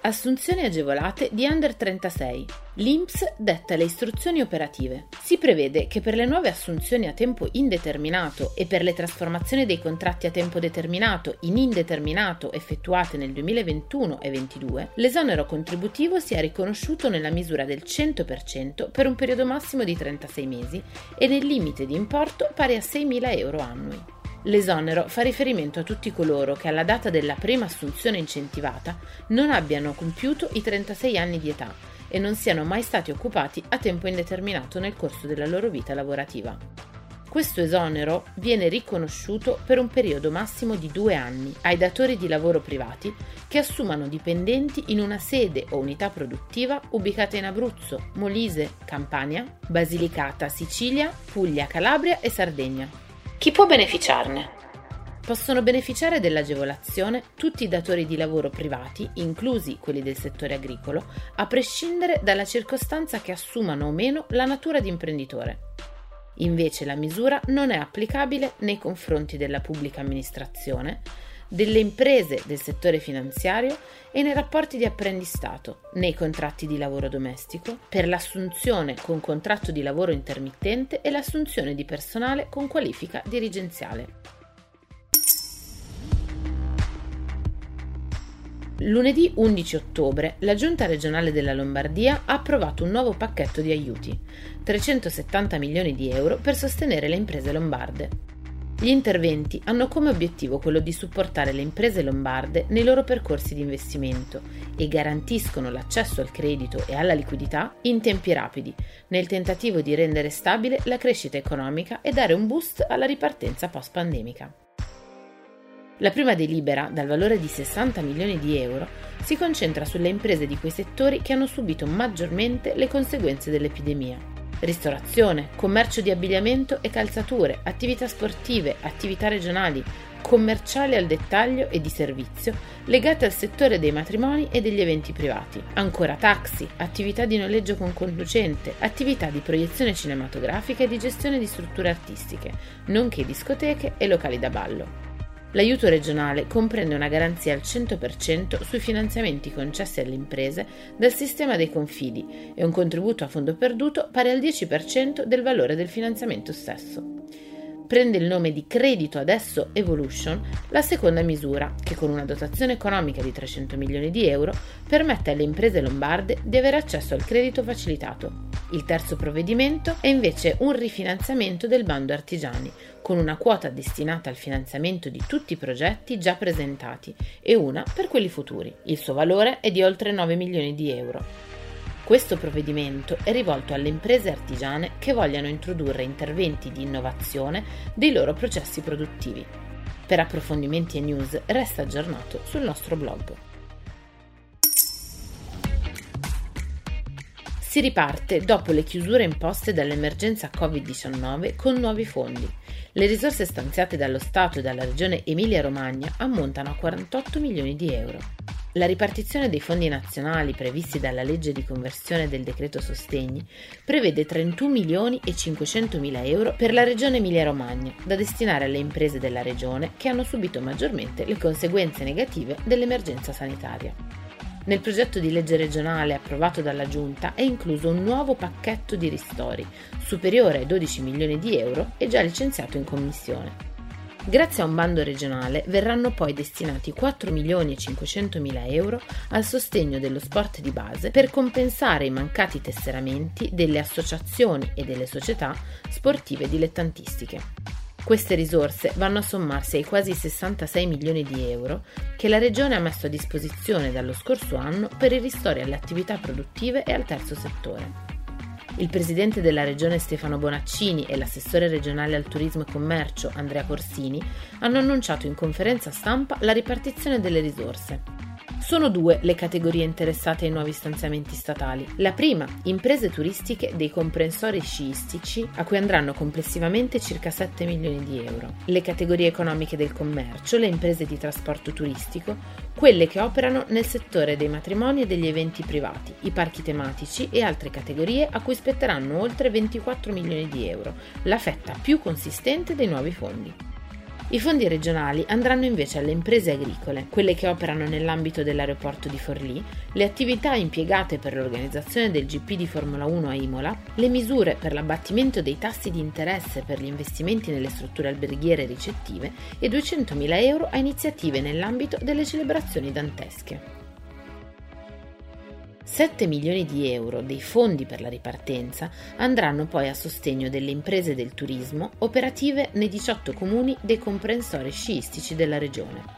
Assunzioni agevolate di under 36. L'INPS detta le istruzioni operative. Si prevede che per le nuove assunzioni a tempo indeterminato e per le trasformazioni dei contratti a tempo determinato in indeterminato effettuate nel 2021 e 2022, l'esonero contributivo sia riconosciuto nella misura del 100% per un periodo massimo di 36 mesi e nel limite di importo pari a 6.000 euro annui. L'esonero fa riferimento a tutti coloro che alla data della prima assunzione incentivata non abbiano compiuto i 36 anni di età e non siano mai stati occupati a tempo indeterminato nel corso della loro vita lavorativa. Questo esonero viene riconosciuto per un periodo massimo di due anni ai datori di lavoro privati che assumano dipendenti in una sede o unità produttiva ubicata in Abruzzo, Molise, Campania, Basilicata, Sicilia, Puglia, Calabria e Sardegna chi può beneficiarne? Possono beneficiare dell'agevolazione tutti i datori di lavoro privati, inclusi quelli del settore agricolo, a prescindere dalla circostanza che assumano o meno la natura di imprenditore. Invece la misura non è applicabile nei confronti della pubblica amministrazione, delle imprese del settore finanziario e nei rapporti di apprendistato, nei contratti di lavoro domestico, per l'assunzione con contratto di lavoro intermittente e l'assunzione di personale con qualifica dirigenziale. Lunedì 11 ottobre la Giunta regionale della Lombardia ha approvato un nuovo pacchetto di aiuti, 370 milioni di euro per sostenere le imprese lombarde. Gli interventi hanno come obiettivo quello di supportare le imprese lombarde nei loro percorsi di investimento e garantiscono l'accesso al credito e alla liquidità in tempi rapidi, nel tentativo di rendere stabile la crescita economica e dare un boost alla ripartenza post-pandemica. La prima delibera, dal valore di 60 milioni di euro, si concentra sulle imprese di quei settori che hanno subito maggiormente le conseguenze dell'epidemia ristorazione, commercio di abbigliamento e calzature, attività sportive, attività regionali, commerciali al dettaglio e di servizio legate al settore dei matrimoni e degli eventi privati. Ancora taxi, attività di noleggio con conducente, attività di proiezione cinematografica e di gestione di strutture artistiche, nonché discoteche e locali da ballo. L'aiuto regionale comprende una garanzia al 100% sui finanziamenti concessi alle imprese dal sistema dei confidi e un contributo a fondo perduto pari al 10% del valore del finanziamento stesso prende il nome di Credito Adesso Evolution la seconda misura, che con una dotazione economica di 300 milioni di euro permette alle imprese lombarde di avere accesso al credito facilitato. Il terzo provvedimento è invece un rifinanziamento del bando artigiani, con una quota destinata al finanziamento di tutti i progetti già presentati e una per quelli futuri. Il suo valore è di oltre 9 milioni di euro. Questo provvedimento è rivolto alle imprese artigiane che vogliano introdurre interventi di innovazione dei loro processi produttivi. Per approfondimenti e news resta aggiornato sul nostro blog. Si riparte dopo le chiusure imposte dall'emergenza Covid-19 con nuovi fondi. Le risorse stanziate dallo Stato e dalla Regione Emilia-Romagna ammontano a 48 milioni di euro. La ripartizione dei fondi nazionali previsti dalla legge di conversione del decreto sostegni prevede 31 milioni e 500 mila euro per la regione Emilia-Romagna, da destinare alle imprese della regione che hanno subito maggiormente le conseguenze negative dell'emergenza sanitaria. Nel progetto di legge regionale approvato dalla Giunta è incluso un nuovo pacchetto di ristori, superiore ai 12 milioni di euro e già licenziato in Commissione. Grazie a un bando regionale verranno poi destinati 4 milioni e 500 mila euro al sostegno dello sport di base per compensare i mancati tesseramenti delle associazioni e delle società sportive dilettantistiche. Queste risorse vanno a sommarsi ai quasi 66 milioni di euro che la Regione ha messo a disposizione dallo scorso anno per i ristori alle attività produttive e al terzo settore. Il presidente della regione Stefano Bonaccini e l'assessore regionale al turismo e commercio Andrea Corsini hanno annunciato in conferenza stampa la ripartizione delle risorse. Sono due le categorie interessate ai nuovi stanziamenti statali. La prima, imprese turistiche dei comprensori sciistici, a cui andranno complessivamente circa 7 milioni di euro. Le categorie economiche del commercio, le imprese di trasporto turistico, quelle che operano nel settore dei matrimoni e degli eventi privati, i parchi tematici e altre categorie a cui spetteranno oltre 24 milioni di euro, la fetta più consistente dei nuovi fondi. I fondi regionali andranno invece alle imprese agricole, quelle che operano nell'ambito dell'aeroporto di Forlì, le attività impiegate per l'organizzazione del GP di Formula 1 a Imola, le misure per l'abbattimento dei tassi di interesse per gli investimenti nelle strutture alberghiere ricettive e 200.000 euro a iniziative nell'ambito delle celebrazioni dantesche. 7 milioni di euro dei fondi per la ripartenza andranno poi a sostegno delle imprese del turismo operative nei 18 comuni dei comprensori sciistici della regione.